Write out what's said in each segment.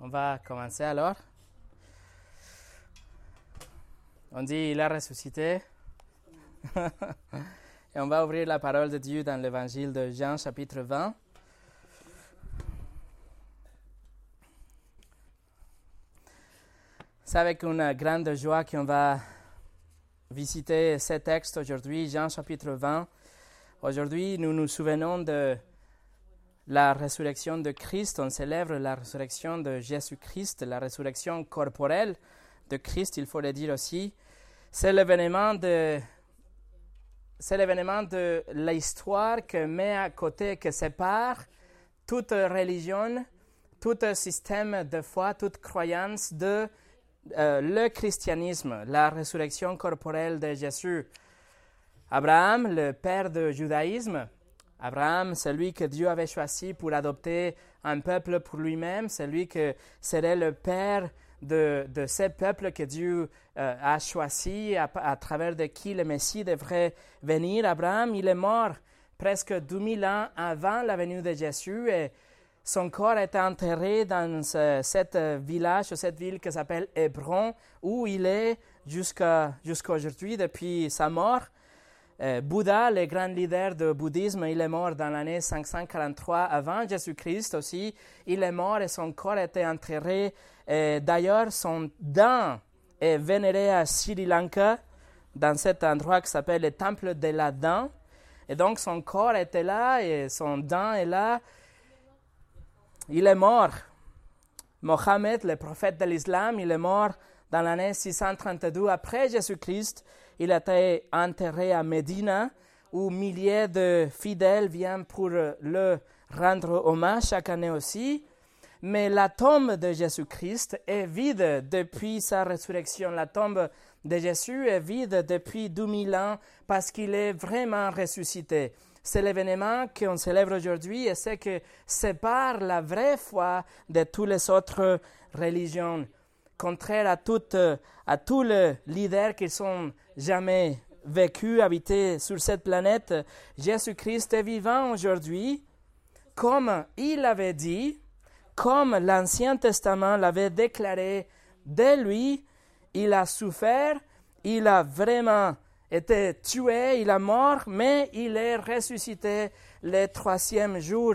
On va commencer alors. On dit il a ressuscité. Et on va ouvrir la parole de Dieu dans l'évangile de Jean chapitre 20. C'est avec une grande joie qu'on va visiter ce texte aujourd'hui, Jean chapitre 20. Aujourd'hui, nous nous souvenons de la résurrection de Christ, on célèbre la résurrection de Jésus-Christ, la résurrection corporelle de Christ, il faut le dire aussi. C'est l'événement de c'est l'événement de l'histoire que met à côté, que sépare toute religion, tout système de foi, toute croyance de euh, le christianisme, la résurrection corporelle de Jésus. Abraham, le père du judaïsme, Abraham, celui que Dieu avait choisi pour adopter un peuple pour lui-même, celui que serait le père de, de ce peuple que Dieu euh, a choisi, à, travers de qui le Messie devrait venir. Abraham, il est mort presque 2000 ans avant la venue de Jésus et son corps est enterré dans ce cette village, cette ville qui s'appelle Hébron, où il est jusqu'à aujourd'hui depuis sa mort. Euh, Bouddha, le grand leader du bouddhisme, il est mort dans l'année 543 avant Jésus-Christ aussi. Il est mort et son corps été enterré. D'ailleurs, son dent est vénéré à Sri Lanka, dans cet endroit qui s'appelle le temple de la dent. Et donc, son corps était là et son dent est là. Il est mort. Mohammed, le prophète de l'islam, il est mort dans l'année 632 après Jésus-Christ il été enterré à Médina, où milliers de fidèles viennent pour le rendre hommage chaque année aussi. Mais la tombe de Jésus-Christ est vide depuis sa résurrection. La tombe de Jésus est vide depuis 2000 ans parce qu'il est vraiment ressuscité. C'est l'événement qu'on célèbre aujourd'hui et c'est que sépare la vraie foi de toutes les autres religions contraire à, toutes, à tous les leaders qui sont jamais vécu, habité sur cette planète, Jésus-Christ est vivant aujourd'hui, comme il avait dit, comme l'Ancien Testament l'avait déclaré de lui, il a souffert, il a vraiment été tué, il a mort, mais il est ressuscité le troisième jour.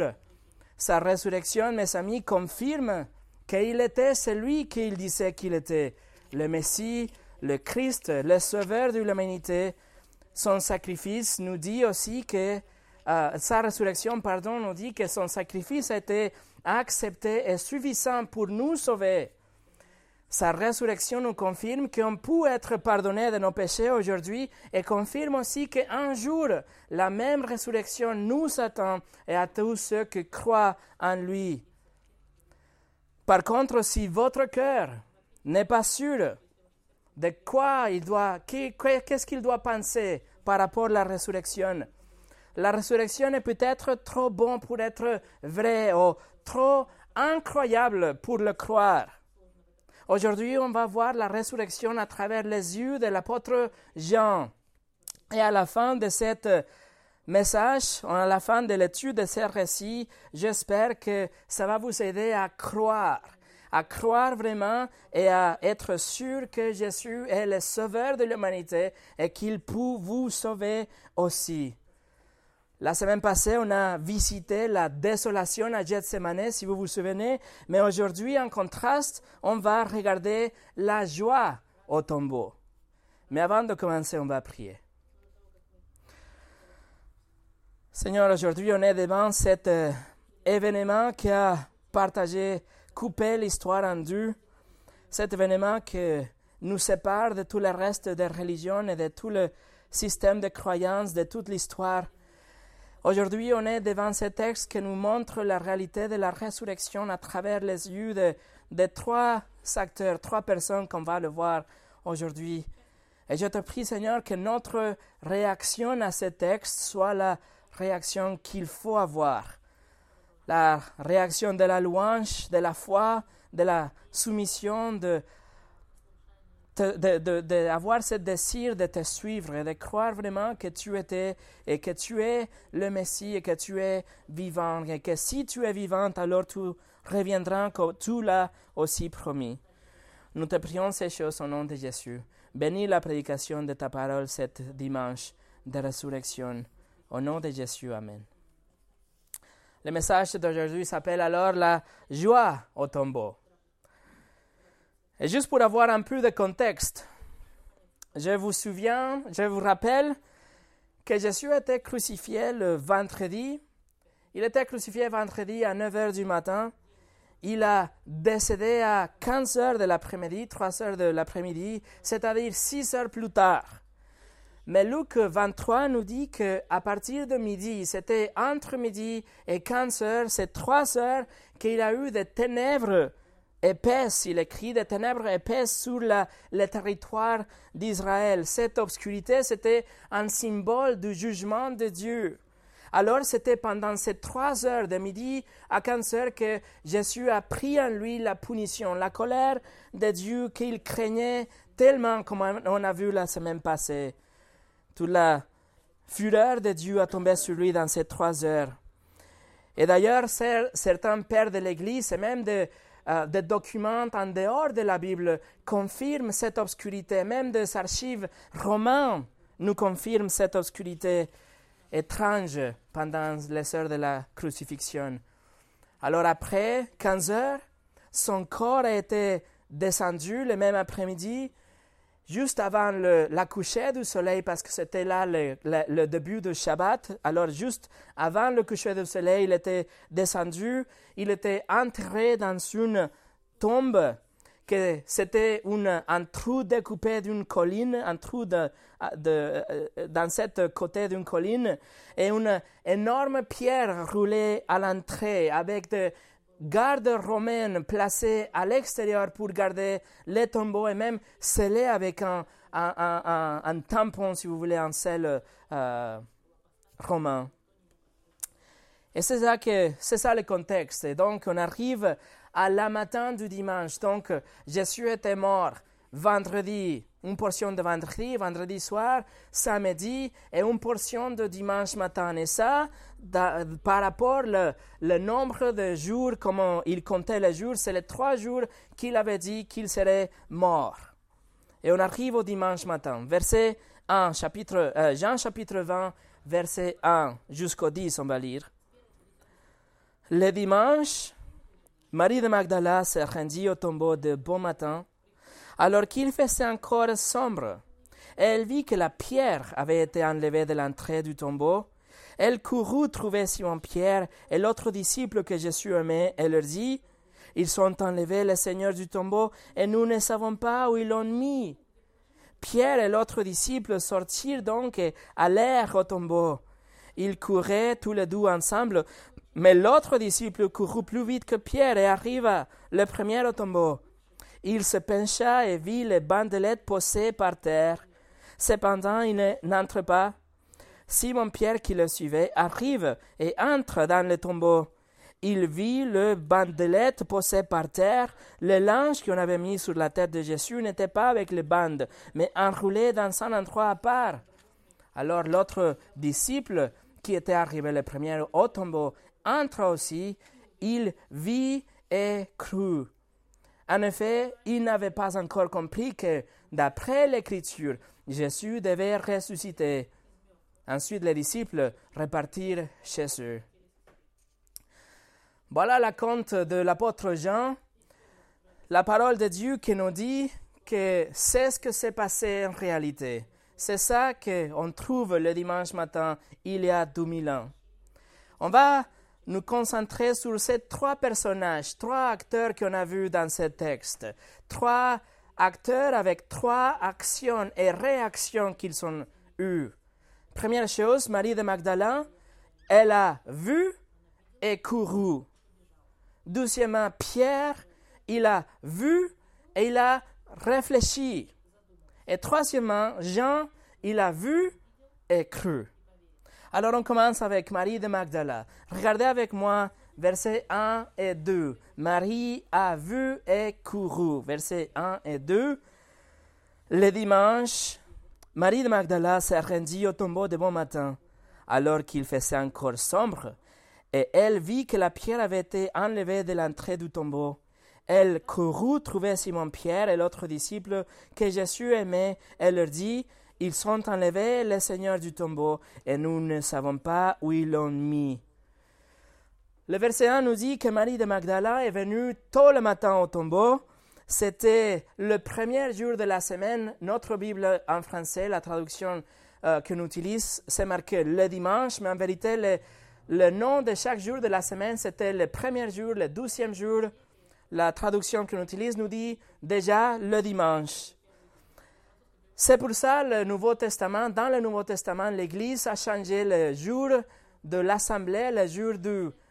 Sa résurrection, mes amis, confirme qu'il était celui qu'il disait qu'il était, le Messie, le Christ, le Sauveur de l'humanité. Son sacrifice nous dit aussi que euh, sa résurrection, pardon, nous dit que son sacrifice été accepté et suffisant pour nous sauver. Sa résurrection nous confirme qu'on peut être pardonné de nos péchés aujourd'hui et confirme aussi qu'un jour, la même résurrection nous attend et à tous ceux qui croient en lui. Par contre, si votre cœur n'est pas sûr de quoi il doit, qu'est-ce qu'il doit penser par rapport à la résurrection, la résurrection est peut-être trop bon pour être vrai ou trop incroyable pour le croire. Aujourd'hui, on va voir la résurrection à travers les yeux de l'apôtre Jean. Et à la fin de cette message, à la fin de l'étude de ce récit, j'espère que ça va vous aider à croire, à croire vraiment et à être sûr que Jésus est le sauveur de l'humanité et qu'il peut vous sauver aussi. La semaine passée, on a visité la désolation à Gethsemane, si vous vous souvenez, mais aujourd'hui, en contraste, on va regarder la joie au tombeau. Mais avant de commencer, on va prier. Seigneur, aujourd'hui on est devant cet euh, événement qui a partagé, coupé l'histoire en deux, cet événement qui nous sépare de tout le reste des religions et de tout le système de croyances, de toute l'histoire. Aujourd'hui, on est devant ce texte qui nous montre la réalité de la résurrection à travers les yeux de, de trois acteurs, trois personnes qu'on va le voir aujourd'hui. Et je te prie, Seigneur, que notre réaction à ce texte soit la réaction qu'il faut avoir. La réaction de la louange, de la foi, de la soumission, de, d'avoir ce désir de te suivre et de croire vraiment que tu étais et que tu es le Messie et que tu es vivant et que si tu es vivant, alors tu reviendra comme tout l'a aussi promis. Nous te prions ces choses au nom de Jésus. Bénis la prédication de ta parole cet dimanche de résurrection. Au nom de Jésus, Amen. Le message d'aujourd'hui s'appelle alors la joie au tombeau. Et juste pour avoir un peu de contexte, je vous souviens, je vous rappelle que Jésus était crucifié le vendredi. Il était crucifié vendredi à 9 h du matin. Il a décédé à 15 h de l'après-midi, 3 h de l'après-midi, c'est-à-dire 6 heures plus tard. Mais Luc 23 nous dit qu'à partir de midi, c'était entre midi et 15 heures, c'est 3 heures qu'il a eu des ténèbres épaisse, il écrit des ténèbres épaisses sur le territoire d'Israël. Cette obscurité, c'était un symbole du jugement de Dieu. Alors c'était pendant ces trois heures de midi à 15 heures que Jésus a pris en lui la punition, la colère de Dieu qu'il craignait tellement, comme on a vu la semaine passée. Toute la fureur de Dieu a tombé sur lui dans ces trois heures. Et d'ailleurs, certains pères de l'Église et même euh, des documents en dehors de la Bible confirment cette obscurité. Même des archives romaines nous confirment cette obscurité étrange pendant les heures de la crucifixion. Alors après 15 heures, son corps a été descendu le même après-midi juste avant la coucher du soleil, parce que c'était là le, début du Shabbat. Alors, juste avant le coucher du soleil, il était descendu, il était enterré dans une tombe, que c'était un trou découpé d'une colline, un trou de, dans cette côté d'une colline, et une énorme pierre roulée à l'entrée avec des gardes romaines placés à l'extérieur pour garder les tombeaux et même scellés avec un, un, tampon, si vous voulez, un sel euh, romain. Et c'est ça, que, c'est ça le contexte. Et donc, on arrive à la matin du dimanche. Donc, Jésus était mort vendredi, une portion de vendredi, vendredi soir, samedi et une portion de dimanche matin. Et ça, par rapport le nombre de jours, comment il comptait les jours, c'est les trois jours qu'il avait dit qu'il serait mort. Et on arrive au dimanche matin. Verset 1, chapitre, euh, Jean chapitre 20, verset 1 jusqu'au 10, on va lire. Le dimanche, Marie de Magdala se rendit au tombeau de bon matin alors qu'il faisait encore sombre. Elle vit que la pierre avait été enlevée de l'entrée du tombeau. Elle courut trouver Simon-Pierre et l'autre disciple que Jésus aimait et leur dit Ils sont enlevés, les seigneurs du tombeau, et nous ne savons pas où ils l'ont mis. Pierre et l'autre disciple sortirent donc et allèrent au tombeau. Ils couraient tous les deux ensemble, mais l'autre disciple courut plus vite que Pierre et arriva le premier au tombeau. Il se pencha et vit les bandelettes posées par terre. Cependant, il n'entre pas. Simon-Pierre, qui le suivait, arrive et entre dans le tombeau. Il vit le bandelette posé par terre. Le linge qu'on avait mis sur la tête de Jésus n'était pas avec les bandes, mais enroulé dans un endroit à part. Alors l'autre disciple, qui était arrivé le premier au tombeau, entra aussi. Il vit et crut. En effet, il n'avait pas encore compris que, d'après l'Écriture, Jésus devait ressusciter. Ensuite, les disciples repartirent chez eux. Voilà la conte de l'apôtre Jean, la parole de Dieu qui nous dit que c'est ce que s'est passé en réalité. C'est ça qu'on trouve le dimanche matin, il y a 2000 ans. On va nous concentrer sur ces trois personnages, trois acteurs qu'on a vus dans ce texte. Trois acteurs avec trois actions et réactions qu'ils ont eues. Première chose, Marie de Magdala, elle a vu et couru. Deuxièmement, Pierre, il a vu et il a réfléchi. Et troisièmement, Jean, il a vu et cru. Alors on commence avec Marie de Magdala. Regardez avec moi versets 1 et 2. Marie a vu et couru. Versets 1 et 2. Le dimanche, Marie de Magdala s'est rendue au tombeau de bon matin, alors qu'il faisait encore sombre. Et elle vit que la pierre avait été enlevée de l'entrée du tombeau. Elle courut trouver Simon-Pierre et l'autre disciple que Jésus aimait. Elle leur dit, Ils sont enlevés, les seigneurs du tombeau, et nous ne savons pas où ils l'ont mis. Le verset 1 nous dit que Marie de Magdala est venue tôt le matin au tombeau. C'était le premier jour de la semaine. Notre Bible en français, la traduction euh, que nous utilisons, c'est marqué le dimanche, mais en vérité, le, nom de chaque jour de la semaine, c'était le premier jour, le douzième jour. La traduction qu'on utilise nous dit déjà le dimanche. C'est pour ça le Nouveau Testament, dans le Nouveau Testament, l'Église a changé le jour de l'assemblée, le jour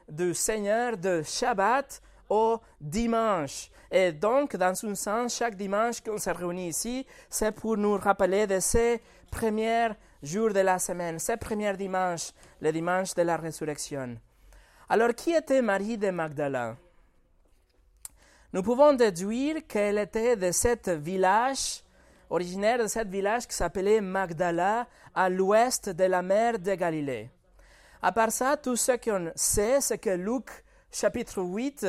du Seigneur de Shabbat au dimanche. Et donc, dans un sens, chaque dimanche qu'on se réunit ici, c'est pour nous rappeler de ces premiers jours de la semaine, ces premiers dimanches, le dimanche de la résurrection. Alors, qui était Marie de Magdala? Nous pouvons déduire qu'elle était de ce village, originaire de ce village qui s'appelait Magdala, à l'ouest de la mer de Galilée. À part ça, tout ce qu'on sait, c'est que Luc, chapitre 8,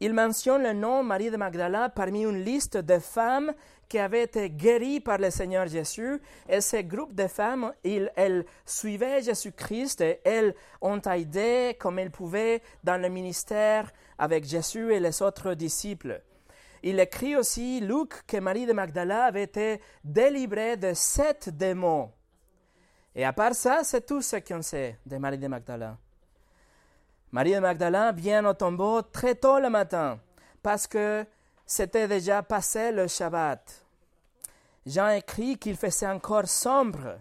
il mentionne le nom Marie de Magdala parmi une liste de femmes qui avaient été guéries par le Seigneur Jésus. Et ce groupe de femmes, elles suivaient Jésus-Christ et elles ont aidé comme elles pouvaient dans le ministère avec Jésus et les autres disciples. Il écrit aussi, Luc, que Marie de Magdala avait été délivrée de sept démons. Et à part ça, c'est tout ce qu'on sait de Marie de Magdala. Marie de Magdala vient au tombeau très tôt le matin parce que c'était déjà passé le Shabbat. Jean écrit qu'il faisait encore sombre.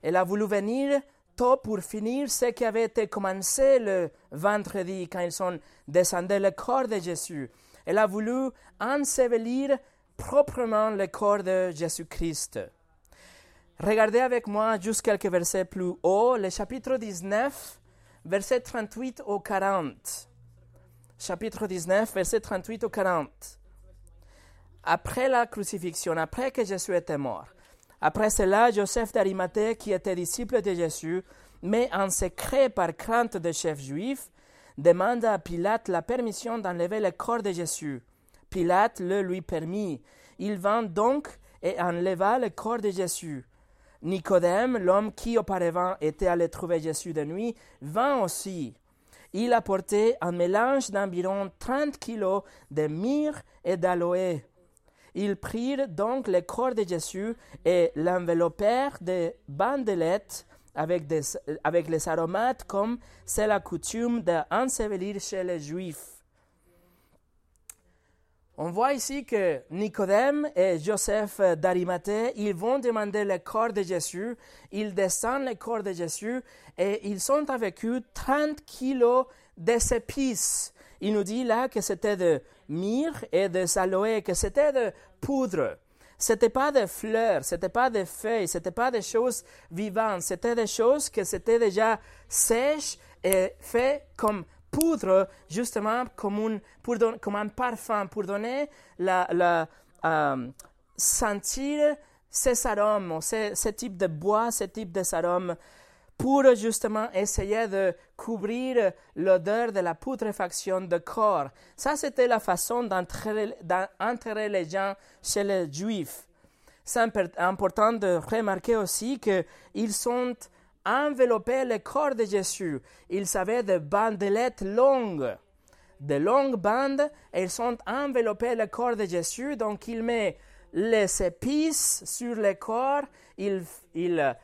Elle a voulu venir tôt pour finir ce qui avait été commencé le vendredi quand ils sont descendus le corps de Jésus. Elle a voulu ensevelir proprement le corps de Jésus-Christ. Regardez avec moi juste quelques versets plus haut, le chapitre 19, verset 38 au 40. Chapitre 19, verset 38 au 40. Après la crucifixion, après que Jésus était mort, après cela, Joseph d'Arimathée, qui était disciple de Jésus, mais en secret par crainte des chefs juifs, demanda à Pilate la permission d'enlever le corps de Jésus. Pilate le lui permit. Il vint donc et enleva le corps de Jésus. Nicodème, l'homme qui auparavant était allé trouver Jésus de nuit, vint aussi. Il apportait un mélange d'environ 30 kilos de myrrhe et d'aloe. Ils prirent donc le corps de Jésus et l'enveloppèrent de bandelettes avec, avec les aromates comme c'est la coutume d'ensevelir chez les Juifs. On voit ici que Nicodème et Joseph d'Arimathée, ils vont demander le corps de Jésus, ils descendent le corps de Jésus et ils sont avec eux 30 kilos d'épices. Il nous dit là que c'était de myrrhe et de aloe, que c'était de poudre. C'était pas de fleurs, c'était pas de feuilles, c'était pas des choses vivantes, c'était des choses que c'était déjà sèches et faites comme poudre justement comme, comme un parfum pour donner la, la euh, sentir ces arômes, ce, type de bois, ce type de arômes pour justement essayer de couvrir l'odeur de la putréfaction de corps. Ça, c'était la façon d'enterrer les gens chez les Juifs. C'est important de remarquer aussi qu'ils sont envelopper le corps de Jésus. Ils avaient des bandelettes longues, de longues bandes, et ils sont enveloppés le corps de Jésus. Donc il met les épices sur le corps, il, il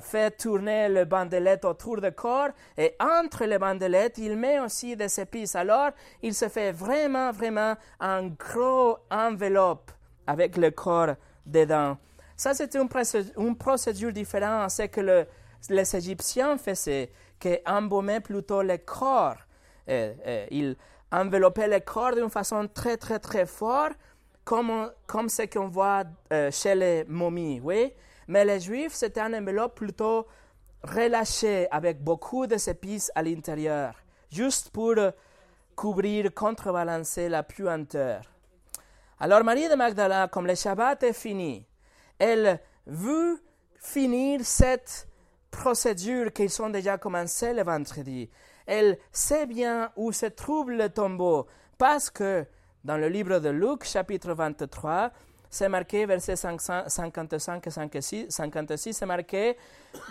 fait tourner le bandelette autour du corps, et entre les bandelettes, il met aussi des épices. Alors il se fait vraiment, vraiment un gros enveloppe avec le corps dedans. Ça, c'est une, procédure différente. C'est que le, les Égyptiens faisaient, qui embaumaient plutôt le corps. ils enveloppaient le corps d'une façon très, très, très forte, comme, comme ce qu'on voit euh, chez les momies, oui. Mais les Juifs, c'était un enveloppe plutôt relâché, avec beaucoup d'épices à l'intérieur, juste pour couvrir, contrebalancer la puanteur. Alors Marie de Magdala, comme le Shabbat est fini, elle veut finir cette procédures qui sont déjà commencées le vendredi. elle sait bien où se trouve le tombeau, parce que dans le livre de Luc, chapitre 23, c'est marqué, versets 55 et 56, c'est marqué,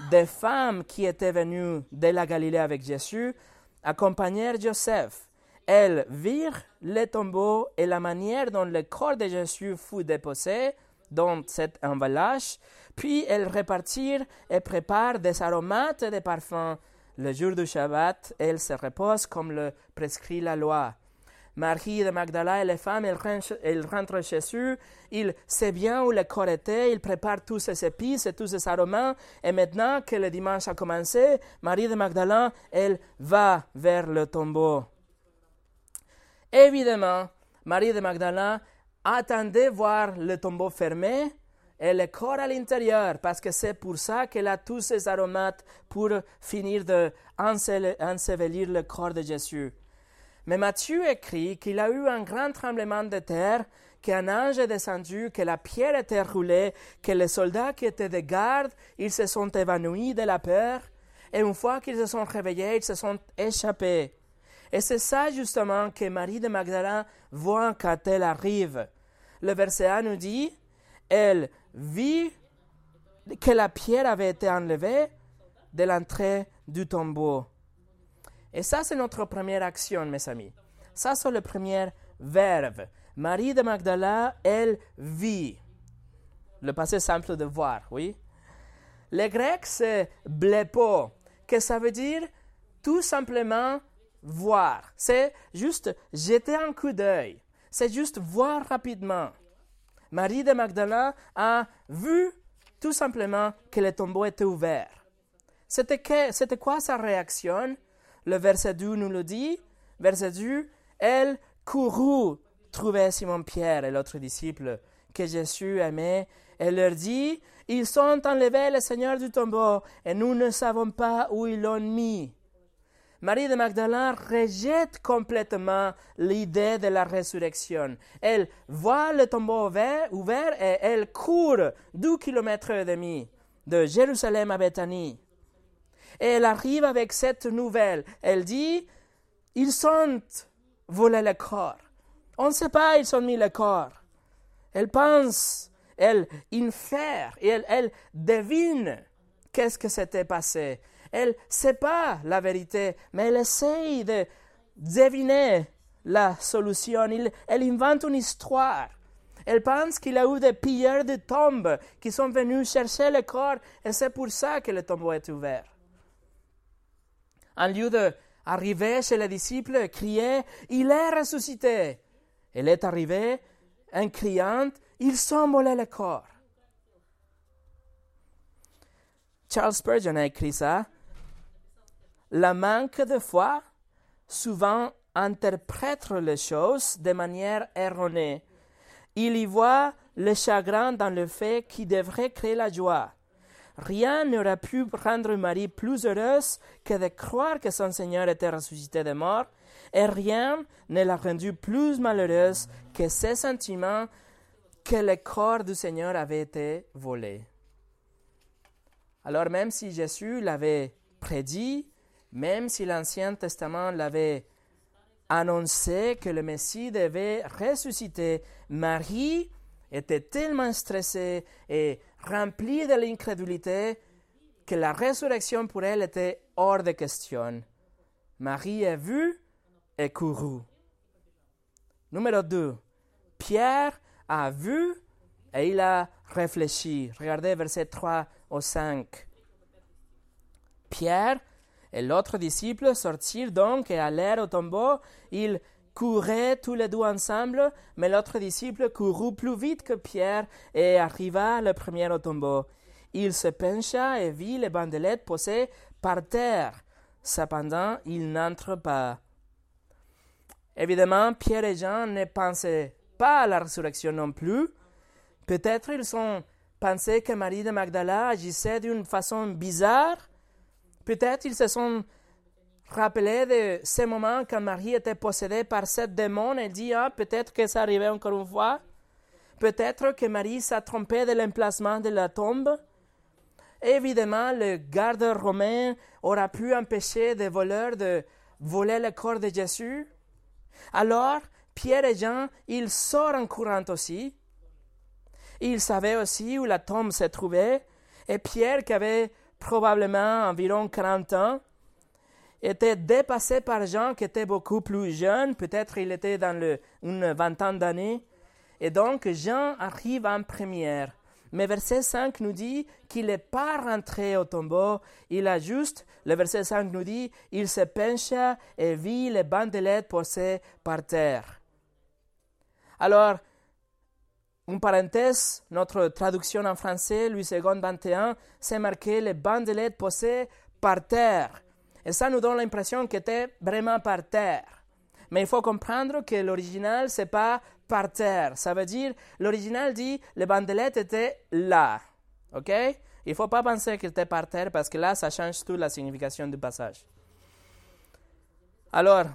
des femmes qui étaient venues de la Galilée avec Jésus accompagnèrent Joseph. Elles virent le tombeau et la manière dont le corps de Jésus fut déposé dans cet emballage, puis elles repartirent et préparent des aromates et des parfums. Le jour du Shabbat, elles se reposent comme le prescrit la loi. Marie de Magdala et les femmes, elles rentrent, chez eux, il sait bien où le corps était, il prépare tous ses épices et tous ses aromates, et maintenant que le dimanche a commencé, Marie de Magdala, elle va vers le tombeau. Évidemment, Marie de Magdala attendait voir le tombeau fermé et le corps à l'intérieur, parce que c'est pour ça qu'elle a tous ses aromates pour finir de ensevelir le corps de Jésus. Mais Matthieu écrit qu'il a eu un grand tremblement de terre, qu'un ange est descendu, que la pierre était roulée, que les soldats qui étaient de garde, ils se sont évanouis de la peur, et une fois qu'ils se sont réveillés, ils se sont échappés. Et c'est ça justement que Marie de Magdala voit quand elle arrive. Le verset 1 nous dit, elle vit que la pierre avait été enlevée de l'entrée du tombeau. Et ça, c'est notre première action, mes amis. Ça, c'est le premier verbe. Marie de Magdala, elle vit. Le passé simple de voir, oui. Le grec, c'est blepo, que ça veut dire tout simplement voir. C'est juste jeter un coup d'œil. C'est juste voir rapidement. Marie de Magdala a vu tout simplement que le tombeau était ouvert. C'était quoi sa réaction? Le verset 2 nous le dit. Verset 2, elle courut trouver Simon-Pierre et l'autre disciple que Jésus aimait et leur dit, ils sont enlevés le Seigneur du tombeau et nous ne savons pas où ils l'ont mis. Marie de Magdala rejette complètement l'idée de la résurrection. Elle voit le tombeau ouvert, et elle court deux kilomètres et demi de Jérusalem à Bethanie. Elle arrive avec cette nouvelle. Elle dit, ils sont volés le corps. On ne sait pas, ils ont mis le corps. Elle pense, elle infère, et elle, elle devine qu'est-ce que s'était passé. Elle ne sait pas la vérité, mais elle essaye de deviner la solution. elle invente une histoire. Elle pense qu'il y a eu des pilleurs de tombes qui sont venus chercher le corps et c'est pour ça que le tombeau est ouvert. En lieu d'arriver chez les disciples, crier Il est ressuscité. Elle est arrivée en criant sont volé le corps. Charles Spurgeon a écrit ça. La manque de foi souvent interprète les choses de manière erronée. Il y voit le chagrin dans le fait qui devrait créer la joie. Rien n'aurait pu rendre Marie plus heureuse que de croire que son Seigneur était ressuscité de mort, et rien ne l'a rendue plus malheureuse que ce sentiment que le corps du Seigneur avait été volé. Alors même si Jésus l'avait prédit, même si l'Ancien Testament l'avait annoncé que le Messie devait ressusciter, Marie était tellement stressée et remplie de l'incrédulité que la résurrection pour elle était hors de question. Marie a vu et couru. Numéro 2. Pierre a vu et il a réfléchi. Regardez verset 3 au 5. Pierre et l'autre disciple sortirent donc et allèrent au tombeau. Ils couraient tous les deux ensemble, mais l'autre disciple courut plus vite que Pierre et arriva le premier au tombeau. Il se pencha et vit les bandelettes posées par terre. Cependant, il n'entre pas. Évidemment, Pierre et Jean ne pensaient pas à la résurrection non plus. Peut-être ils ont pensé que Marie de Magdala agissait d'une façon bizarre. Peut-être ils se sont rappelé de ce moment quand Marie était possédée par cette démon et dit ah, peut-être que ça arrivait encore une fois. Peut-être que Marie s'est trompée de l'emplacement de la tombe. Évidemment, le garde romain aura pu empêcher des voleurs de voler le corps de Jésus. Alors, Pierre et Jean, ils sortent en courant aussi. Ils savaient aussi où la tombe se trouvait. Et Pierre, qui avait probablement environ 40 ans, était dépassé par Jean, qui était beaucoup plus jeune. Peut-être il était dans le, une vingtaine d'années. Et donc, Jean arrive en première. Mais verset 5 nous dit qu'il n'est pas rentré au tombeau, il a juste, le verset 5 nous dit, il se pencha et vit les bandelettes posées par terre. Alors, une parenthèse, notre traduction en français, Louis II 21, c'est marqué les bandelettes posées par terre. Et ça nous donne l'impression qu'il était vraiment par terre. Mais il faut comprendre que l'original, c'est pas par terre. Ça veut dire, l'original dit, les bandelettes étaient là. OK? Il faut pas penser qu'il était par terre parce que là, ça change toute la signification du passage. Alors,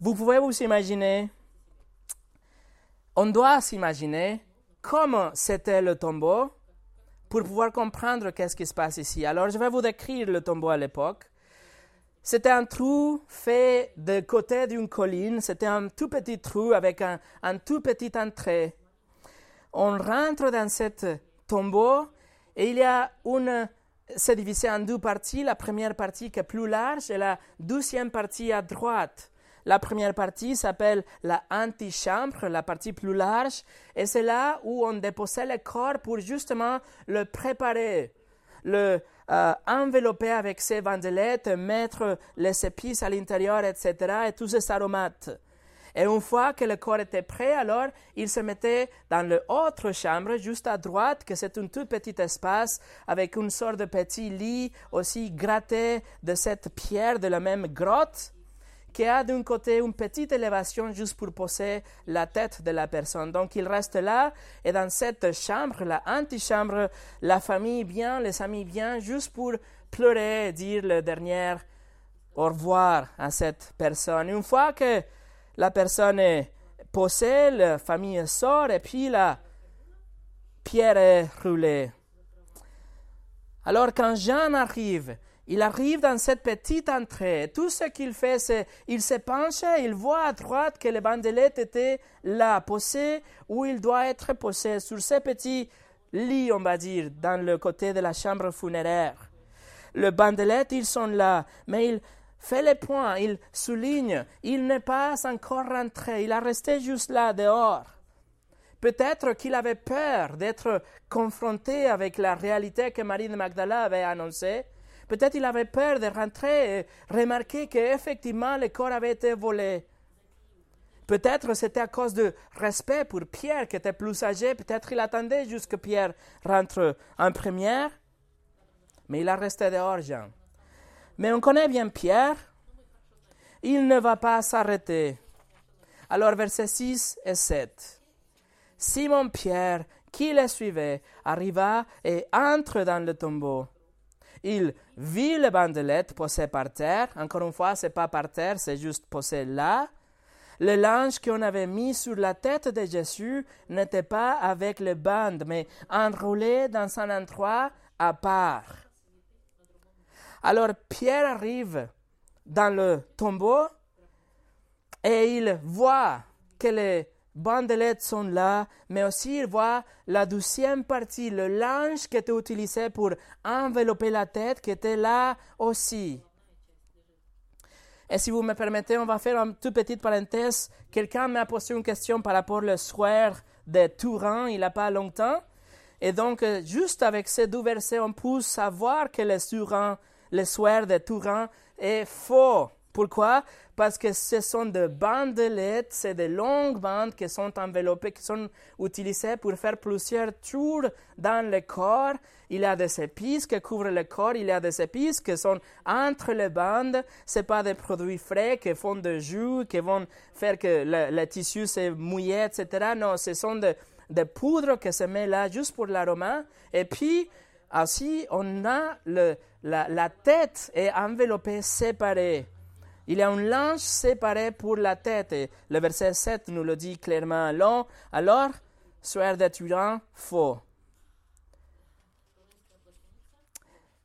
vous pouvez vous imaginer, on doit s'imaginer comment c'était le tombeau pour pouvoir comprendre qu'est-ce qui se passe ici. Alors, je vais vous décrire le tombeau à l'époque. C'était un trou fait de côté d'une colline. C'était un tout petit trou avec un, tout petit entrée. On rentre dans cette tombeau et il y a une. C'est divisé en deux parties. La première partie qui est plus large et la deuxième partie à droite. La première partie s'appelle la antichambre, la partie plus large, et c'est là où on déposait le corps pour justement le préparer, le euh, envelopper avec ces bandelettes, mettre les épices à l'intérieur, etc., et tous ces aromates. Et une fois que le corps était prêt, alors il se mettait dans l'autre chambre, juste à droite, que c'est un tout petit espace avec une sorte de petit lit aussi gratté de cette pierre de la même grotte qui a d'un côté une petite élévation juste pour poser la tête de la personne. Donc il reste là et dans cette chambre, la antichambre, la famille vient, les amis viennent juste pour pleurer, dire le dernier au revoir à cette personne. Une fois que la personne est posée, la famille sort et puis la pierre est roulée. Alors quand Jean arrive, il arrive dans cette petite entrée. Tout ce qu'il fait, c'est il se penche, il voit à droite que le bandelette était là, posé où il doit être posé, sur ce petit lit, on va dire, dans le côté de la chambre funéraire. Le bandelette, ils sont là, mais il fait le point, il souligne, il n'est pas encore rentré, il a resté juste là, dehors. Peut-être qu'il avait peur d'être confronté avec la réalité que Marie de Magdala avait annoncée, Peut-être il avait peur de rentrer et remarquer qu'effectivement le corps avait été volé. Peut-être c'était à cause de respect pour Pierre qui était plus âgé. Peut-être il attendait jusque Pierre rentre en première. Mais il a resté dehors, Jean. Mais on connaît bien Pierre. Il ne va pas s'arrêter. Alors versets 6 et 7. Simon Pierre, qui le suivait, arriva et entre dans le tombeau. Il vit le bandelette posé par terre. Encore une fois, c'est pas par terre, c'est juste posé là. Le linge qu'on avait mis sur la tête de Jésus n'était pas avec le bande, mais enroulé dans un endroit à part. Alors Pierre arrive dans le tombeau et il voit que les bandelettes sont là, mais aussi il voit la deuxième partie, le linge qui était utilisé pour envelopper la tête, qui était là aussi. Et si vous me permettez, on va faire une toute petite parenthèse. Quelqu'un m'a posé une question par rapport au soir de Touran il n'y a pas longtemps. Et donc, euh, juste avec ces deux versets, on peut savoir que le, suran, le soir de Touran est faux. Pourquoi? Parce que ce sont des bandelettes, c'est des longues bandes qui sont enveloppées, qui sont utilisées pour faire plusieurs tours dans le corps. Il y a des épices qui couvrent le corps, il y a des épices qui sont entre les bandes. Ce pas des produits frais qui font de jus, qui vont faire que le, tissu se mouille, etc. Non, ce sont des, poudres qui se mettent là juste pour l'aroma. Et puis, aussi, on a la, la tête est enveloppée séparée. Il y a un linge séparé pour la tête. Et le verset 7 nous le dit clairement. Alors, soir de Turin, faux.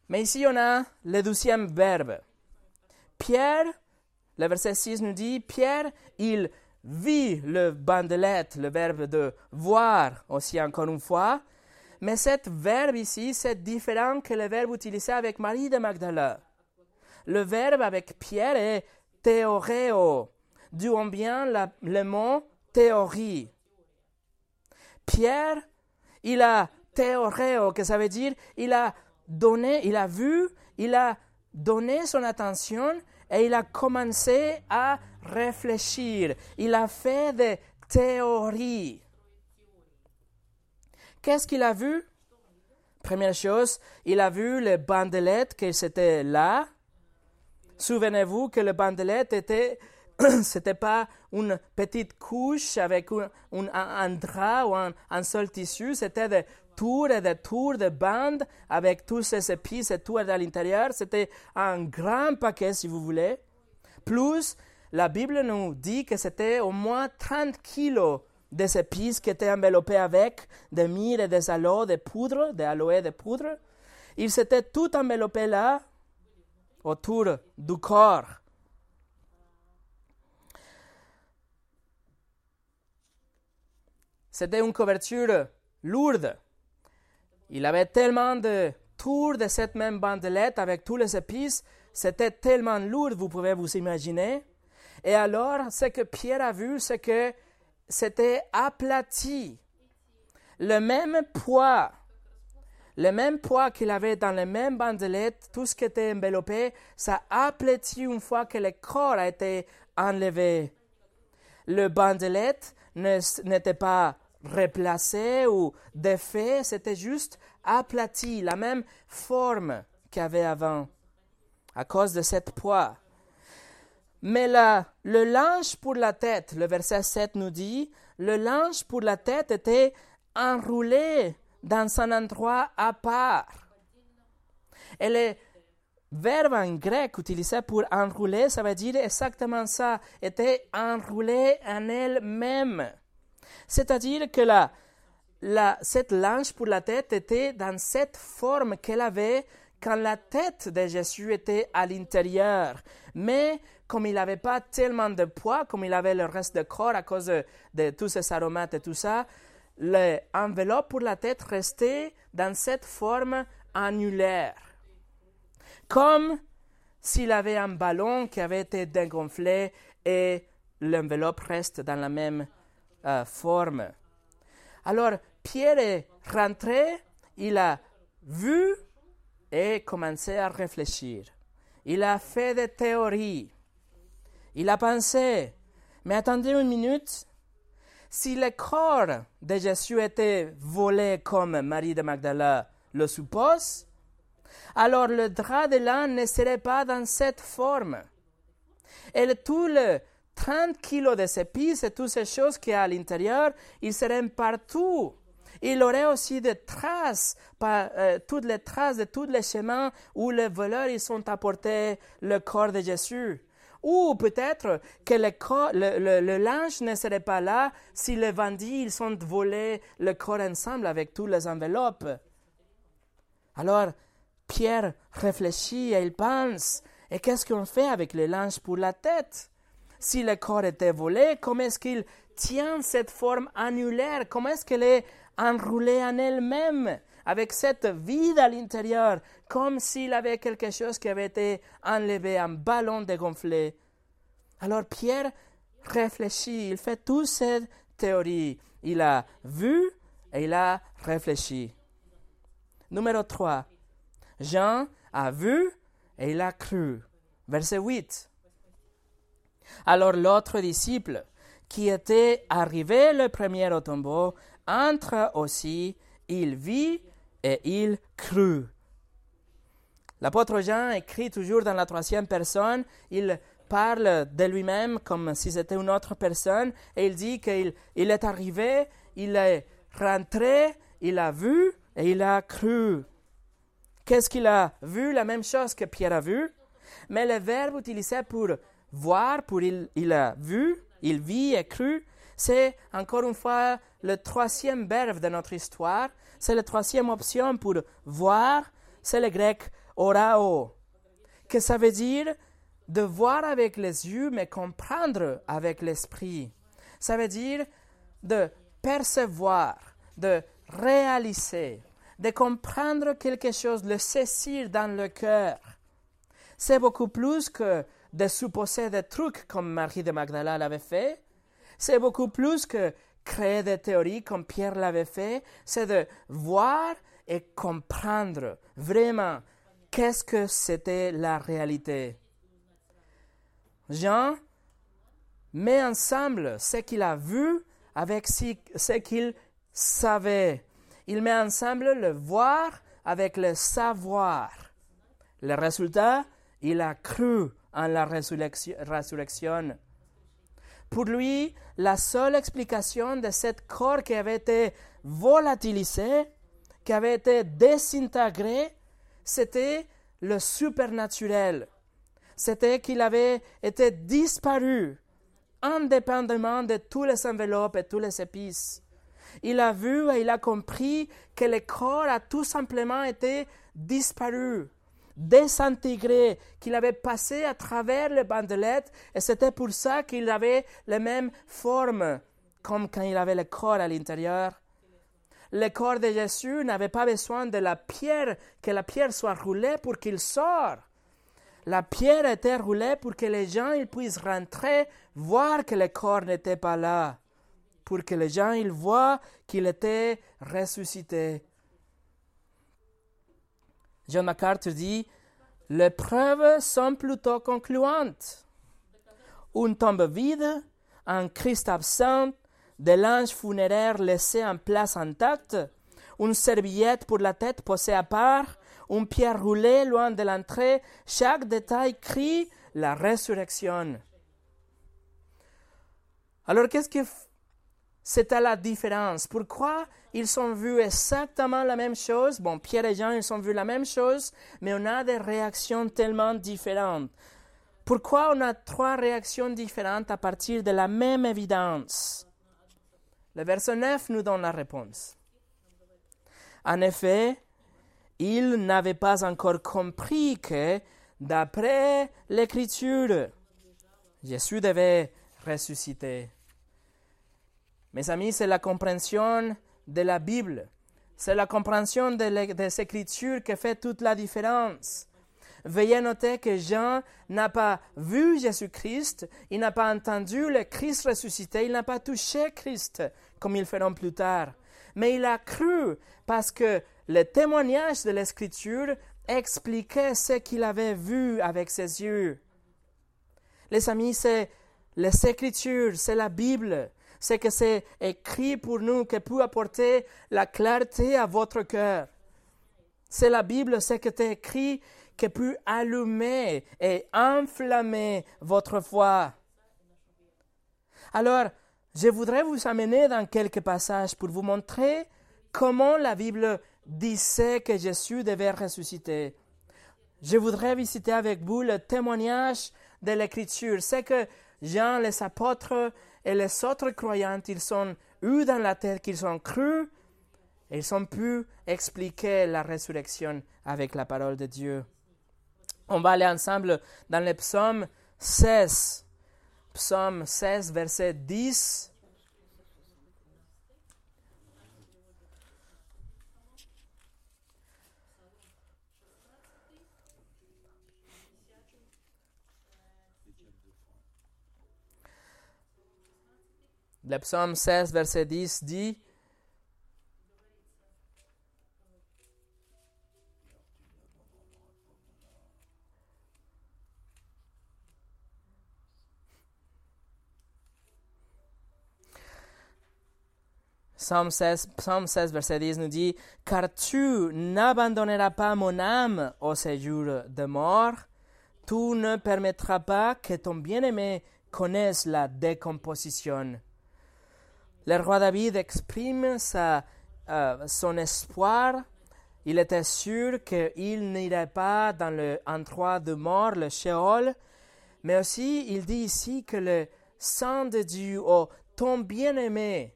Mais ici, on a le deuxième verbe. Pierre le verset 6 nous dit, Pierre, il vit le bandelette, le verbe de voir aussi encore une fois, mais cet verbe ici, c'est différent que le verbe utilisé avec Marie de Magdala. Le verbe avec Pierre est théoréo, d'où bien le mot théorie. Pierre, il a théoréo, que ça veut dire il a donné, il a vu, il a donné son attention et il a commencé à réfléchir. Il a fait des théories. Qu'est-ce qu'il a vu? Première chose, il a vu le bandelette qui c'était là. Souvenez-vous que le bandelette était c'était pas une petite couche avec un, drap ou un, seul tissu, c'était des tours et des tours de bandes avec tous ces épices et tout à l'intérieur. C'était un grand paquet, si vous voulez. Plus, la Bible nous dit que c'était au moins 30 kilos des épices qui étaient enveloppées avec des myrrhes et des aloes de poudre, des aloés de poudre. Ils s'étaient tout enveloppés là, autour du corps. C'était une couverture lourde. Il avait tellement de tours de cette même bandelette avec tous les épices, c'était tellement lourd, vous pouvez vous imaginer. Et alors, ce que Pierre a vu, c'est que c'était aplati. Le même poids, le même poids qu'il avait dans les mêmes bandelettes, tout ce qui était enveloppé, ça aplati une fois que le corps a été enlevé. Le bandelette n'était pas replacé ou défait, c'était juste aplati, la même forme qu'il y avait avant, à cause de cette poids. Mais le linge pour la tête, le verset 7 nous dit, le linge pour la tête était enroulé dans un endroit à part. Et le verbe en grec utilisé pour enrouler, ça veut dire exactement ça, était enroulé en elle-même. C'est-à-dire que la, la, cette linge pour la tête était dans cette forme qu'elle avait quand la tête de Jésus était à l'intérieur. Mais comme il n'avait pas tellement de poids, comme il avait le reste du corps à cause de, tous ces aromates et tout ça, l'enveloppe pour la tête restait dans cette forme annulaire. Comme s'il avait un ballon qui avait été dégonflé et l'enveloppe reste dans la même euh, forme. Alors, Pierre est rentré, il a vu et commencé à réfléchir. Il a fait des théories. Il a pensé, mais attendez une minute, si le corps de Jésus était volé comme Marie de Magdala le suppose, alors le drap de l'âne ne serait pas dans cette forme. Et tout le 30 kilos de épices et toutes ces choses qui y a à l'intérieur, ils seraient partout. Il aurait aussi des traces, euh, toutes les traces de tous les chemins où les voleurs ils sont apportés le corps de Jésus. Ou peut-être que le, linge ne serait pas là si les bandits ils sont volés le corps ensemble avec toutes les enveloppes. Alors, Pierre réfléchit et il pense, et qu'est-ce qu'on fait avec le linge pour la tête? Si le corps était volé, comment est-ce qu'il tient cette forme annulaire? Comment est-ce qu'elle est enroulée en elle-même avec cette vide à l'intérieur, comme s'il avait quelque chose qui avait été enlevé, un ballon dégonflé. Alors Pierre réfléchit, il fait toute cette théorie. Il a vu et il a réfléchi. Numéro 3. Jean a vu et il a cru. Verset 8. Alors l'autre disciple, qui était arrivé le premier au tombeau, entra aussi, il vit et il crut. L'apôtre Jean écrit toujours dans la troisième personne, il parle de lui-même comme si c'était une autre personne, et il dit qu'il il est arrivé, il est rentré, il a vu et il a cru. Qu'est-ce qu'il a vu? La même chose que Pierre a vu, mais le verbe utilisé pour voir pour il, il a vu, il vit et cru, c'est encore une fois le troisième verbe de notre histoire. C'est la troisième option pour voir, c'est le grec orao, que ça veut dire de voir avec les yeux, mais comprendre avec l'esprit. Ça veut dire de percevoir, de réaliser, de comprendre quelque chose, le saisir dans le cœur. C'est beaucoup plus que de supposer des trucs comme Marie de Magdala l'avait fait. C'est beaucoup plus que créer des théories comme Pierre l'avait fait. C'est de voir et comprendre vraiment qu'est-ce que c'était la réalité? Jean met ensemble ce qu'il a vu avec ce qu'il savait. Il met ensemble le voir avec le savoir. Le résultat, il a cru en la résurrection. Pour lui, la seule explication de ce corps qui avait été volatilisé, qui avait été désintégré, c'était le supernaturel. C'était qu'il avait été disparu, indépendamment de tous les enveloppes et tous les épices. Il a vu et il a compris que le corps a tout simplement été disparu, désintégré, qu'il avait passé à travers les bandelettes et c'était pour ça qu'il avait les mêmes formes comme quand il avait le corps à l'intérieur. Le corps de Jésus n'avait pas besoin de la pierre, que la pierre soit roulée pour qu'il sorte. La pierre était roulée pour que les gens ils puissent rentrer, voir que le corps n'était pas là, pour que les gens ils voient qu'il était ressuscité. John MacArthur dit Les preuves sont plutôt concluantes. Une tombe vide, un Christ absent, des linges funéraires laissés en place intacte, une serviette pour la tête posée à part, une pierre roulée loin de l'entrée, chaque détail crie la résurrection. Alors qu'est-ce que c'est à la différence? Pourquoi ils ont vu exactement la même chose? Bon, Pierre et Jean, ils ont vu la même chose, mais on a des réactions tellement différentes. Pourquoi on a trois réactions différentes à partir de la même évidence? Le verset 9 nous donne la réponse. En effet, ils n'avaient pas encore compris que, d'après l'Écriture, Jésus devait ressusciter. Mes amis, c'est la compréhension de la Bible. C'est la compréhension des Écritures qui fait toute la différence. Veuillez noter que Jean n'a pas vu Jésus-Christ, il n'a pas entendu le Christ ressuscité, il n'a pas touché Christ, comme ils feront plus tard. Mais il a cru parce que le témoignage de l'Écriture expliquait ce qu'il avait vu avec ses yeux. Les amis, c'est les Écritures, c'est la Bible, c'est que c'est écrit pour nous, qui peut apporter la clarté à votre cœur. C'est la Bible, c'est que c'est écrit, qui peut allumer et enflammer votre foi. Alors, je voudrais vous amener dans quelques passages pour vous montrer comment la Bible disait que Jésus devait ressusciter. Je voudrais visiter avec vous le témoignage de l'Écriture. C'est que Jean, les apôtres, et les autres croyants, ils sont eu dans la tête qu'ils ont cru, ils ont pu expliquer la résurrection avec la parole de Dieu. On va aller ensemble dans le psaume 16. Psaume 16, verset 10 Le psaume 16, verset 10 dit Psaume 16, Psaume 16, verset 10 nous dit Car tu n'abandonneras pas mon âme au séjour de mort, tu ne permettras pas que ton bien-aimé connaisse la décomposition. Le roi David exprime sa, euh, son espoir. Il était sûr qu'il n'irait pas dans le endroit de mort, le Sheol, mais aussi il dit ici que le sang de Dieu, oh, ton bien-aimé,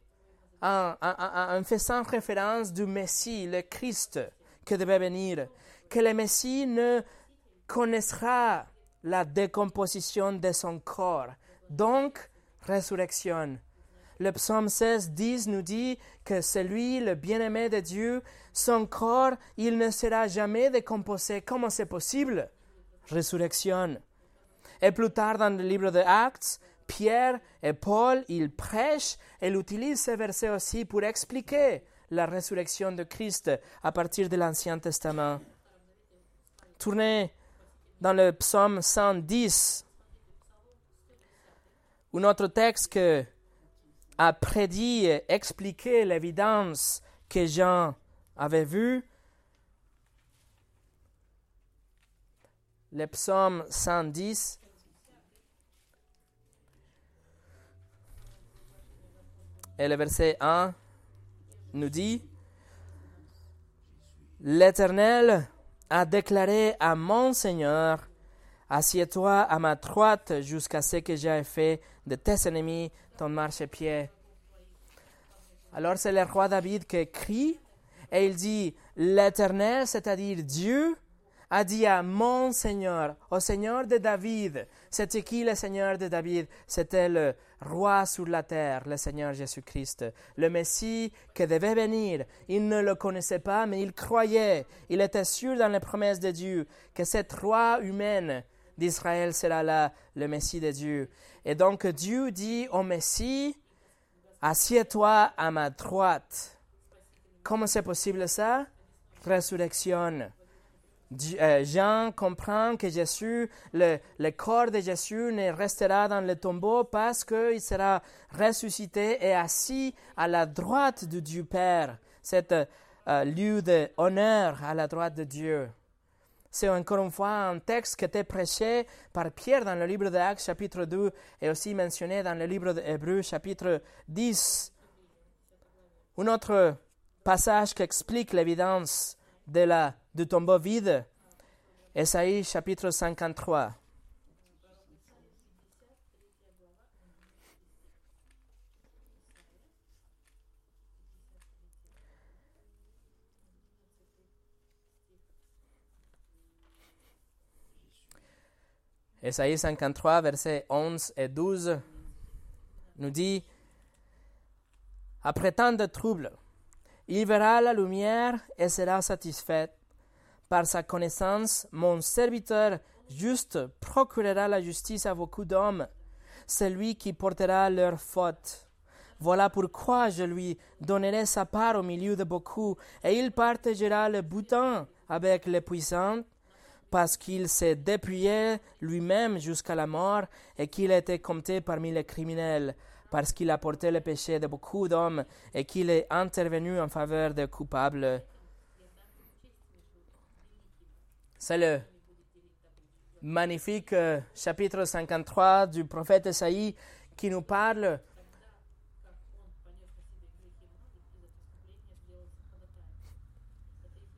en, faisant référence du Messie, le Christ, qui devait venir, que le Messie ne connaîtra la décomposition de son corps. Donc, résurrection. Le psaume 16, 10 nous dit que celui, le bien-aimé de Dieu, son corps, il ne sera jamais décomposé. Comment c'est possible? Résurrection. Et plus tard dans le livre de Actes, Pierre et Paul, ils prêchent et utilisent ce verset aussi pour expliquer la résurrection de Christ à partir de l'Ancien Testament. Tournez dans le psaume 110, un autre texte que a prédit et expliqué l'évidence que Jean avait vue. Le psaume 110. Et le verset 1 nous dit, L'Éternel a déclaré à mon Seigneur, Assieds-toi à ma droite jusqu'à ce que j'ai fait de tes ennemis ton marchepied. Alors c'est le roi David qui crie et il dit, l'Éternel, c'est-à-dire Dieu, a dit à mon Seigneur, au Seigneur de David. C'était qui le Seigneur de David? C'était le roi sur la terre, le Seigneur Jésus-Christ, le Messie qui devait venir. Il ne le connaissait pas, mais il croyait. Il était sûr dans les promesses de Dieu que cette roi humaine d'Israël sera là, le Messie de Dieu. Et donc Dieu dit au Messie, assieds-toi à ma droite. Comment c'est possible ça? Résurrection. Euh, Jean comprend que Jésus, le, corps de Jésus ne restera dans le tombeau parce qu'il sera ressuscité et assis à la droite de Dieu Père, cet euh, lieu d'honneur à la droite de Dieu. C'est encore une fois un texte qui était prêché par Pierre dans le livre d'Actes chapitre 2 et aussi mentionné dans le livre d'Hébreux chapitre 10. Un autre passage qui explique l'évidence de la du tombeau vide. Esaïe chapitre 53. Esaïe 53, versets 11 et 12 nous dit, Après tant de troubles, il verra la lumière et sera satisfait. Par sa connaissance, mon serviteur juste procurera la justice à beaucoup d'hommes, celui qui portera leurs fautes. Voilà pourquoi je lui donnerai sa part au milieu de beaucoup, et il partagera le bouton avec les puissants, parce qu'il s'est dépouillé lui-même jusqu'à la mort, et qu'il était compté parmi les criminels, parce qu'il a porté le péché de beaucoup d'hommes, et qu'il est intervenu en faveur des coupables. C'est le magnifique euh, chapitre 53 du prophète Esaïe qui nous parle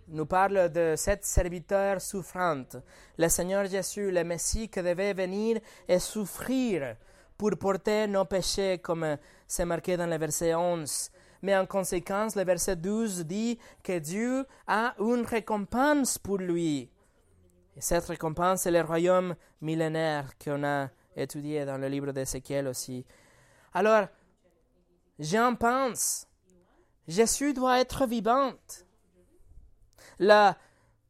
nous parle de cette serviteur souffrante, le Seigneur Jésus, le Messie qui devait venir et souffrir pour porter nos péchés, comme c'est marqué dans le verset 11. Mais en conséquence, le verset 12 dit que Dieu a une récompense pour lui. Et cette récompense, c'est le royaume millénaire qu'on a étudié dans le livre d'Ézéchiel aussi. Alors, j'en pense, Jésus doit être vivante. La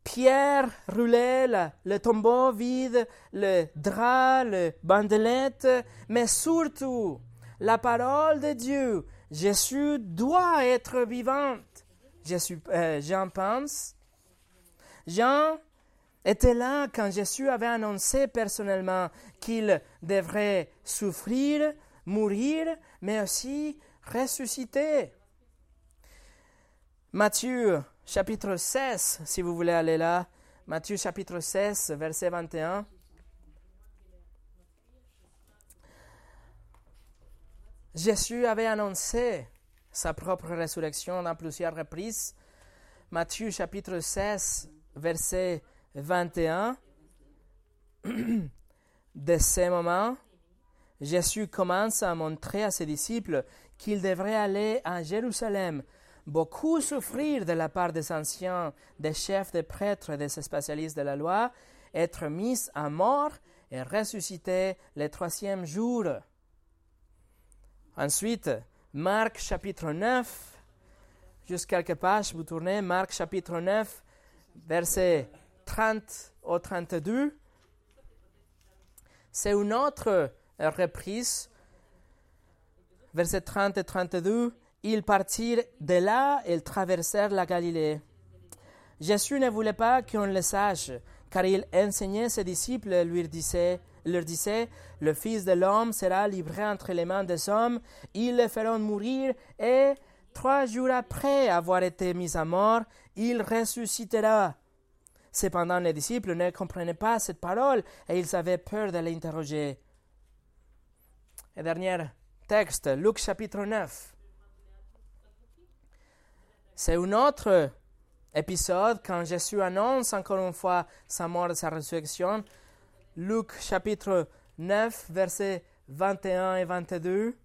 pierre roulée, le tombeau vide, le drap, le bandelette, mais surtout la parole de Dieu. Jésus doit être vivante. Euh, Jean pense. Jean était là quand Jésus avait annoncé personnellement qu'il devrait souffrir, mourir, mais aussi ressusciter. Matthieu chapitre 16, si vous voulez aller là, Matthieu chapitre 16, verset 21. Jésus avait annoncé sa propre résurrection dans plusieurs reprises. Matthieu chapitre 16, verset 21, de ce moment, Jésus commence à montrer à ses disciples qu'ils devraient aller à Jérusalem, beaucoup souffrir de la part des anciens, des chefs des prêtres des spécialistes de la loi, être mis à mort et ressuscité le troisième jour. Ensuite, Marc chapitre 9, juste quelques pages, vous tournez, Marc chapitre 9, verset 30 au 32. C'est une autre reprise. Verset 30 et 32. Ils partirent de là et traversèrent la Galilée. Jésus ne voulait pas qu'on le sache, car il enseignait ses disciples, lui disait, leur disait, le Fils de l'homme sera livré entre les mains des hommes, ils le feront mourir, et trois jours après avoir été mis à mort, il ressuscitera. Cependant, les disciples ne comprenaient pas cette parole et ils avaient peur de l'interroger. Et dernier texte, Luc chapitre 9. C'est un autre épisode quand Jésus annonce encore une fois sa mort et sa résurrection. Luc chapitre 9, versets 21 et 22.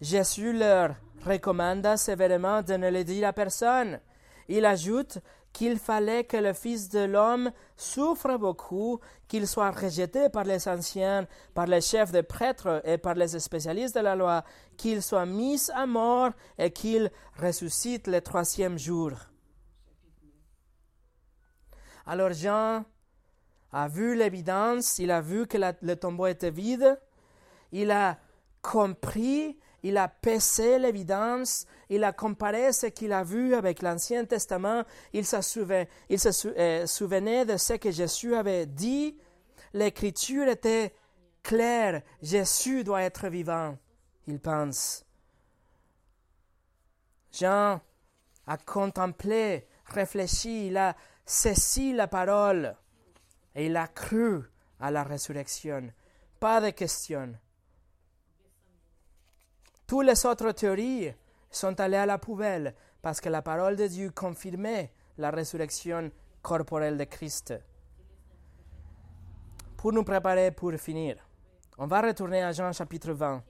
Jésus leur recommanda sévèrement de ne le dire à personne. Il ajoute qu'il fallait que le Fils de l'homme souffre beaucoup, qu'il soit rejeté par les anciens, par les chefs des prêtres et par les spécialistes de la loi, qu'il soit mis à mort et qu'il ressuscite le troisième jour. Alors Jean a vu l'évidence, il a vu que le tombeau était vide, il a compris il a pesé l'évidence, il a comparé ce qu'il a vu avec l'Ancien Testament, il se, souvenait, il se euh, souvenait de ce que Jésus avait dit. L'écriture était claire, Jésus doit être vivant, il pense. Jean a contemplé, réfléchi, il a saisi la parole et il a cru à la résurrection. Pas de questions. Toutes les autres théories sont allées à la poubelle parce que la parole de Dieu confirmait la résurrection corporelle de Christ. Pour nous préparer pour finir, on va retourner à Jean chapitre 20.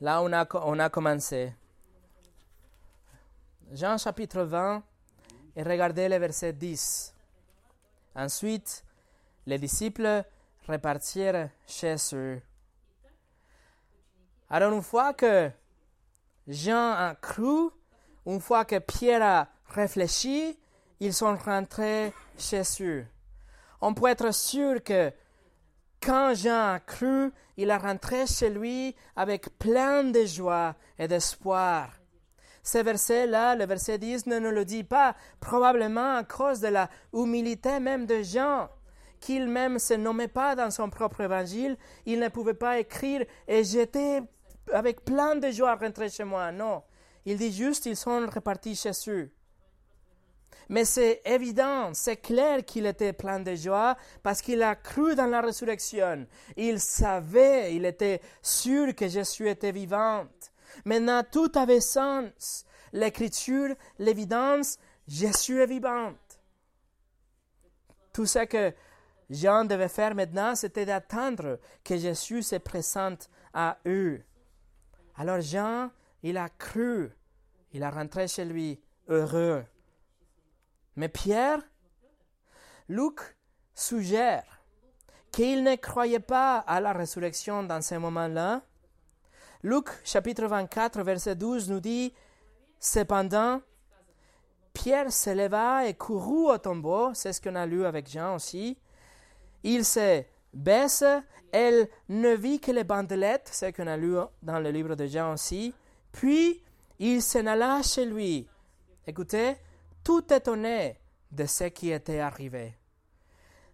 Là, on a, on a commencé. Jean chapitre 20, et regardez le verset 10. Ensuite, les disciples repartirent chez eux. Alors une fois que Jean a cru, une fois que Pierre a réfléchi, ils sont rentrés chez eux. On peut être sûr que quand Jean a cru, il a rentré chez lui avec plein de joie et d'espoir. Ce verset-là, le verset 10, ne nous le dit pas, probablement à cause de la humilité même de Jean qu'il même se nommait pas dans son propre évangile, il ne pouvait pas écrire et j'étais avec plein de joie rentré chez moi. Non, il dit juste ils sont repartis chez eux. Mais c'est évident, c'est clair qu'il était plein de joie parce qu'il a cru dans la résurrection. Il savait, il était sûr que Jésus était vivante. Maintenant, tout avait sens. L'écriture, l'évidence, Jésus est vivante. Tout ce que Jean devait faire maintenant, c'était d'attendre que Jésus se présente à eux. Alors Jean, il a cru, il a rentré chez lui heureux. Mais Pierre, Luc suggère qu'il ne croyait pas à la résurrection dans ce moment-là. Luc chapitre 24 verset 12 nous dit, Cependant, Pierre se leva et courut au tombeau, c'est ce qu'on a lu avec Jean aussi, il se baisse, elle ne vit que les bandelettes, ce qu'on a lu dans le livre de Jean aussi, puis il s'en alla chez lui. Écoutez, tout étonné de ce qui était arrivé.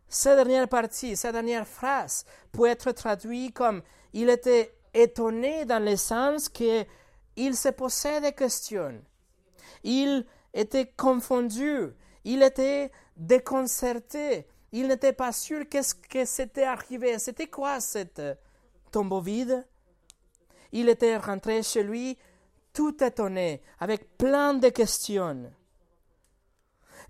Cette dernière partie, cette dernière phrase peut être traduite comme il était étonné dans le sens qu'il se posait des questions. Il était confondu, il était déconcerté, il n'était pas sûr qu'est-ce que c'était arrivé. C'était quoi cette tombeau vide? Il était rentré chez lui tout étonné, avec plein de questions.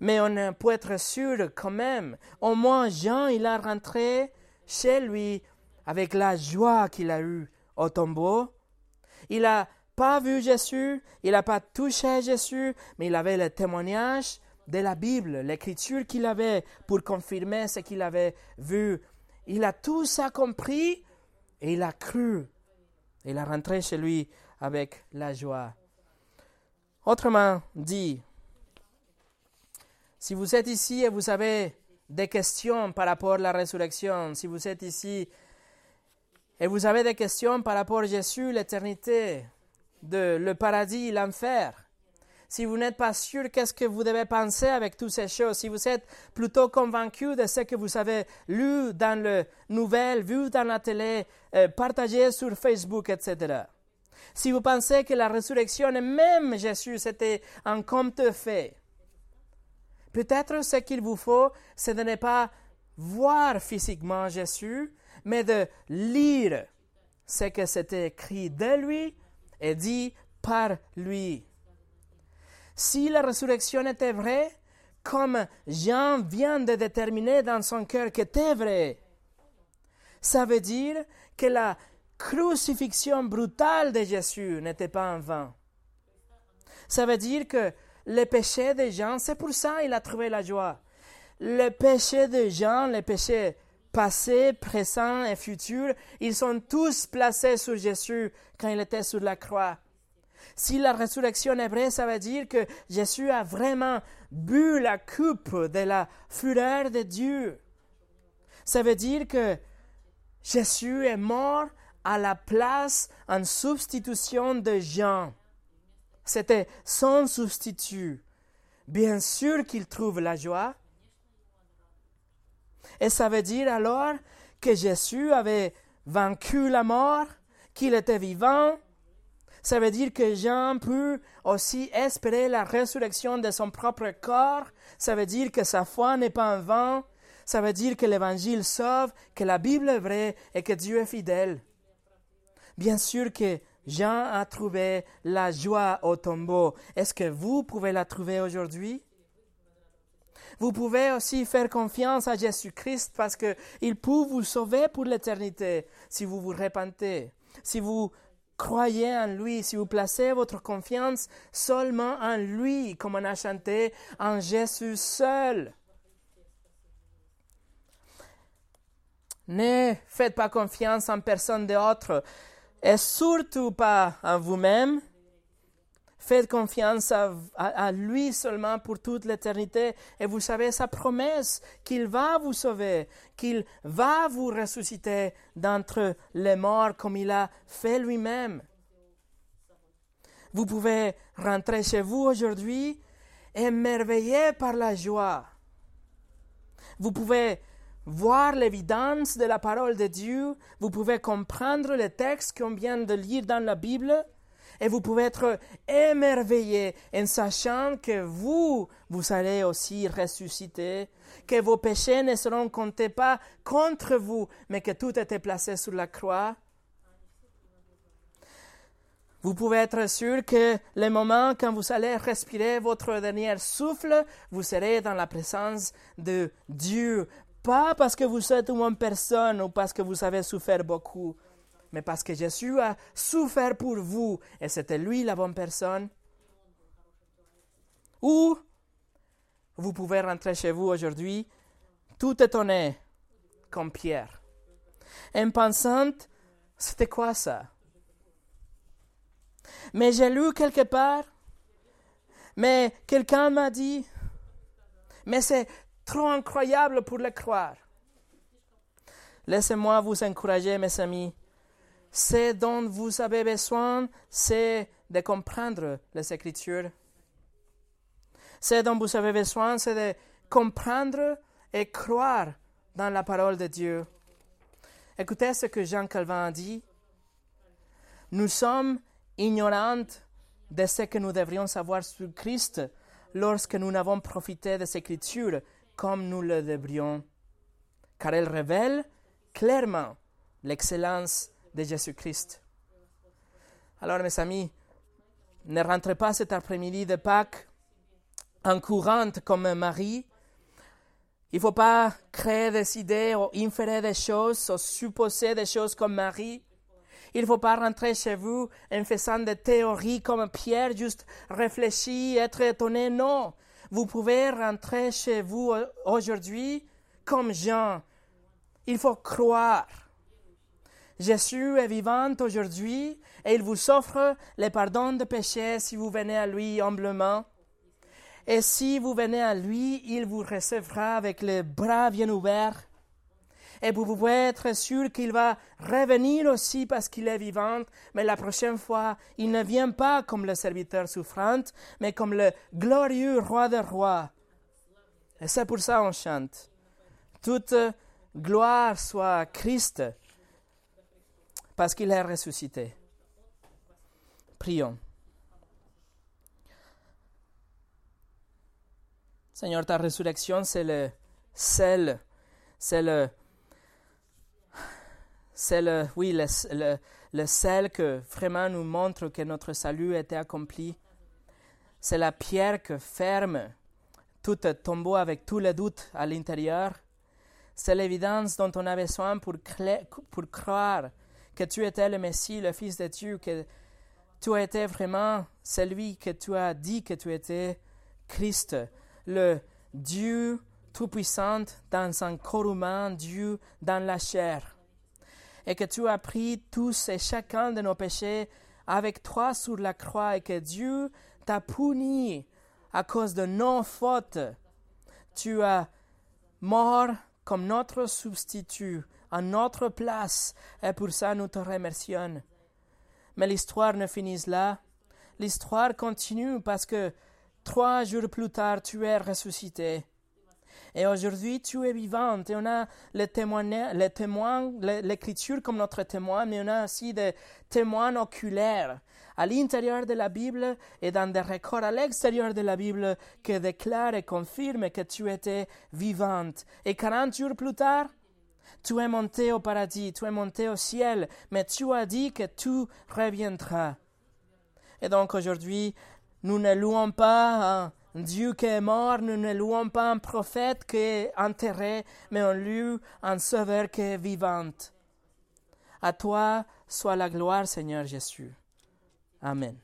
Mais on peut être sûr quand même, au moins Jean, il a rentré chez lui avec la joie qu'il a eue au tombeau. Il a pas vu Jésus, il n'a pas touché Jésus, mais il avait le témoignage de la Bible, l'écriture qu'il avait pour confirmer ce qu'il avait vu. Il a tout ça compris et il a cru. Il a rentré chez lui avec la joie. Autrement dit, si vous êtes ici et vous avez des questions par rapport à la résurrection, si vous êtes ici et vous avez des questions par rapport à Jésus, l'éternité, le paradis, l'enfer, si vous n'êtes pas sûr qu'est-ce que vous devez penser avec toutes ces choses, si vous êtes plutôt convaincu de ce que vous avez lu dans les nouvelles, vu dans la télé, euh, partagé sur Facebook, etc. Si vous pensez que la résurrection et même Jésus, c'était un conte fait, peut-être ce qu'il vous faut, c'est de ne pas voir physiquement Jésus, mais de lire ce que c'était écrit de lui et dit par lui. Si la résurrection était vraie, comme Jean vient de déterminer dans son cœur que c'était vrai, ça veut dire que la crucifixion brutale de Jésus n'était pas en vain. Ça veut dire que le péché de Jean, c'est pour ça qu'il a trouvé la joie. Le péché de Jean, les péchés passé, présent et futur, ils sont tous placés sur Jésus quand il était sur la croix. Si la résurrection est vraie, ça veut dire que Jésus a vraiment bu la coupe de la fureur de Dieu. Ça veut dire que Jésus est mort à la place en substitution de Jean. C'était son substitut. Bien sûr qu'il trouve la joie. Et ça veut dire alors que Jésus avait vaincu la mort, qu'il était vivant. Ça veut dire que Jean peut aussi espérer la résurrection de son propre corps. Ça veut dire que sa foi n'est pas en vain. Ça veut dire que l'Évangile sauve, que la Bible est vraie et que Dieu est fidèle. Bien sûr que Jean a trouvé la joie au tombeau. Est-ce que vous pouvez la trouver aujourd'hui? Vous pouvez aussi faire confiance à Jésus-Christ parce qu'il peut vous sauver pour l'éternité si vous vous repentez, si vous croyez en lui, si vous placez votre confiance seulement en lui, comme on a chanté, en Jésus seul. Ne faites pas confiance en personne d'autre et surtout pas en vous-même. Faites confiance à, lui seulement pour toute l'éternité et vous savez sa promesse qu'il va vous sauver, qu'il va vous ressusciter d'entre les morts comme il a fait lui-même. Vous pouvez rentrer chez vous aujourd'hui émerveillé par la joie. Vous pouvez voir l'évidence de la parole de Dieu, vous pouvez comprendre les textes qu'on vient de lire dans la Bible, et vous pouvez être émerveillé en sachant que vous, vous allez aussi ressusciter, que vos péchés ne seront comptés pas contre vous, mais que tout était placé sur la croix. Vous pouvez être sûr que le moment quand vous allez respirer votre dernier souffle, vous serez dans la présence de Dieu. Pas parce que vous êtes une bonne personne ou parce que vous avez souffert beaucoup, mais parce que Jésus a souffert pour vous et c'était lui la bonne personne. Ou vous pouvez rentrer chez vous aujourd'hui tout étonné comme Pierre. En pensant, c'était quoi ça? Mais j'ai lu quelque part, mais quelqu'un m'a dit, mais c'est trop incroyable pour le croire. Laissez-moi vous encourager, mes amis. Ce dont vous avez besoin, c'est de comprendre les Écritures. Ce dont vous avez besoin, c'est de comprendre et croire dans la parole de Dieu. Écoutez ce que Jean Calvin a dit. Nous sommes ignorants de ce que nous devrions savoir sur Christ lorsque nous n'avons profité des Écritures comme nous le devrions, car elles révèlent clairement l'excellence de Jésus-Christ. Alors, mes amis, ne rentrez pas cet après-midi de Pâques en courante comme Marie. Il ne faut pas créer des idées ou inférer des choses ou supposer des choses comme Marie. Il ne faut pas rentrer chez vous en faisant des théories comme Pierre, juste réfléchir, être étonné. Non, vous pouvez rentrer chez vous aujourd'hui comme Jean. Il faut croire. Jésus est vivant aujourd'hui et il vous offre le pardon de péché si vous venez à lui humblement. Et si vous venez à lui, il vous recevra avec les bras bien ouverts et vous pouvez être sûr qu'il va revenir aussi parce qu'il est vivant, mais la prochaine fois, il ne vient pas comme le serviteur souffrant, mais comme le glorieux roi des rois. Et c'est pour ça qu'on chante. Toute gloire soit à Christ, parce qu'il est ressuscité. Prions. Seigneur, ta résurrection, c'est le sel, c'est le c'est le, oui, le, le, sel que vraiment nous montre que notre salut été accompli. C'est la pierre que ferme tout tombeau avec tous les doutes à l'intérieur. C'est l'évidence dont on a besoin pour, pour croire que tu étais le Messie, le Fils de Dieu, que tu étais vraiment celui que tu as dit que tu étais, Christ, le Dieu tout-puissant dans un corps humain, Dieu dans la chair et que tu as pris tous et chacun de nos péchés avec toi sur la croix et que Dieu t'a puni à cause de nos fautes. Tu as mort comme notre substitut à notre place et pour ça nous te remercions. Mais l'histoire ne finit là. L'histoire continue parce que trois jours plus tard tu es ressuscité. Et aujourd'hui, tu es vivante et on a les témoins, les l'écriture comme notre témoin, mais on a aussi des témoins oculaires à l'intérieur de la Bible et dans des records à l'extérieur de la Bible qui déclarent et confirment que tu étais vivante. Et 40 jours plus tard, tu es monté au paradis, tu es monté au ciel, mais tu as dit que tu reviendras. Et donc aujourd'hui, nous ne louons pas Dieu qui est mort, nous ne louons pas un prophète qui est enterré, mais on loue un sauveur qui est vivant. À toi soit la gloire, Seigneur Jésus. Amen.